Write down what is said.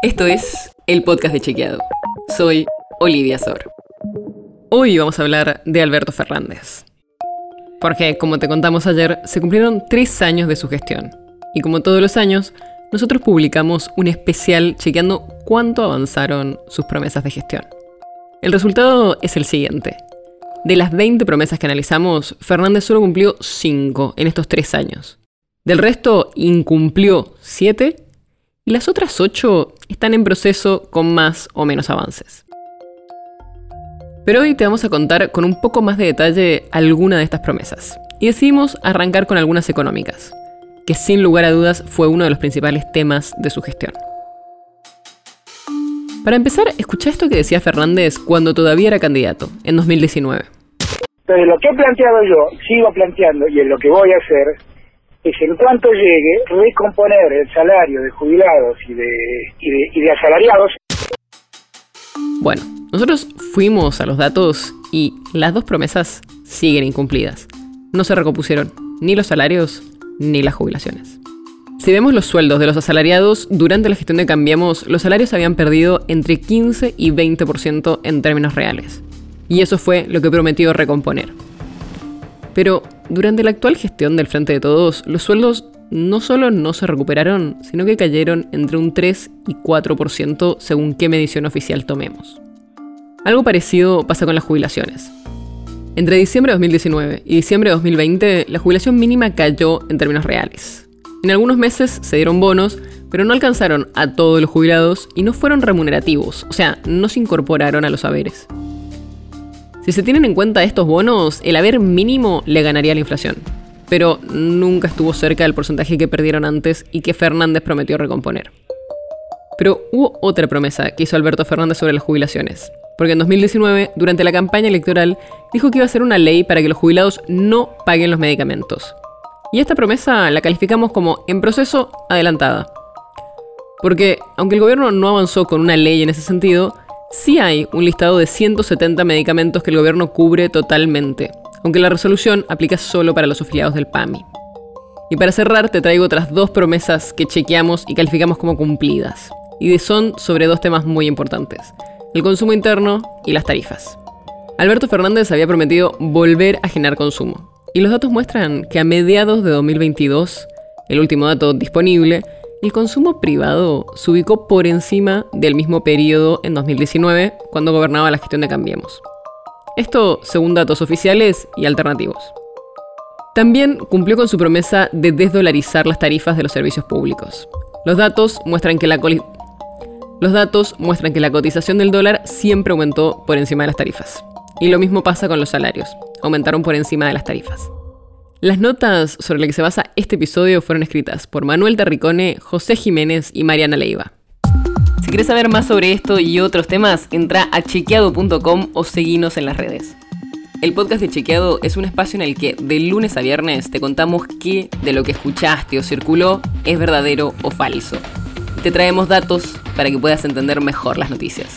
Esto es el podcast de Chequeado. Soy Olivia Sor. Hoy vamos a hablar de Alberto Fernández. Porque, como te contamos ayer, se cumplieron tres años de su gestión. Y como todos los años, nosotros publicamos un especial chequeando cuánto avanzaron sus promesas de gestión. El resultado es el siguiente. De las 20 promesas que analizamos, Fernández solo cumplió 5 en estos tres años. Del resto, incumplió 7 y las otras 8 están en proceso con más o menos avances. Pero hoy te vamos a contar con un poco más de detalle alguna de estas promesas. Y decidimos arrancar con algunas económicas, que sin lugar a dudas fue uno de los principales temas de su gestión. Para empezar, escucha esto que decía Fernández cuando todavía era candidato, en 2019. Entonces, lo que he planteado yo, sigo planteando, y es lo que voy a hacer, es en cuanto llegue, recomponer el salario de jubilados y de, y de, y de asalariados. Bueno, nosotros fuimos a los datos y las dos promesas siguen incumplidas. No se recompusieron ni los salarios ni las jubilaciones. Si vemos los sueldos de los asalariados, durante la gestión de Cambiamos, los salarios habían perdido entre 15 y 20% en términos reales. Y eso fue lo que prometió recomponer. Pero durante la actual gestión del Frente de Todos, los sueldos no solo no se recuperaron, sino que cayeron entre un 3 y 4% según qué medición oficial tomemos. Algo parecido pasa con las jubilaciones. Entre diciembre de 2019 y diciembre de 2020, la jubilación mínima cayó en términos reales. En algunos meses se dieron bonos, pero no alcanzaron a todos los jubilados y no fueron remunerativos, o sea, no se incorporaron a los haberes. Si se tienen en cuenta estos bonos, el haber mínimo le ganaría la inflación, pero nunca estuvo cerca del porcentaje que perdieron antes y que Fernández prometió recomponer. Pero hubo otra promesa que hizo Alberto Fernández sobre las jubilaciones, porque en 2019, durante la campaña electoral, dijo que iba a ser una ley para que los jubilados no paguen los medicamentos. Y esta promesa la calificamos como en proceso adelantada. Porque, aunque el gobierno no avanzó con una ley en ese sentido, sí hay un listado de 170 medicamentos que el gobierno cubre totalmente, aunque la resolución aplica solo para los afiliados del PAMI. Y para cerrar te traigo otras dos promesas que chequeamos y calificamos como cumplidas, y son sobre dos temas muy importantes, el consumo interno y las tarifas. Alberto Fernández había prometido volver a generar consumo, y los datos muestran que a mediados de 2022, el último dato disponible, el consumo privado se ubicó por encima del mismo periodo en 2019, cuando gobernaba la gestión de Cambiemos. Esto según datos oficiales y alternativos. También cumplió con su promesa de desdolarizar las tarifas de los servicios públicos. Los datos muestran que la, los datos muestran que la cotización del dólar siempre aumentó por encima de las tarifas. Y lo mismo pasa con los salarios, aumentaron por encima de las tarifas. Las notas sobre las que se basa este episodio fueron escritas por Manuel Terricone, José Jiménez y Mariana Leiva. Si quieres saber más sobre esto y otros temas, entra a chequeado.com o seguinos en las redes. El podcast de Chequeado es un espacio en el que de lunes a viernes te contamos qué de lo que escuchaste o circuló es verdadero o falso. te traemos datos para que puedas entender mejor las noticias.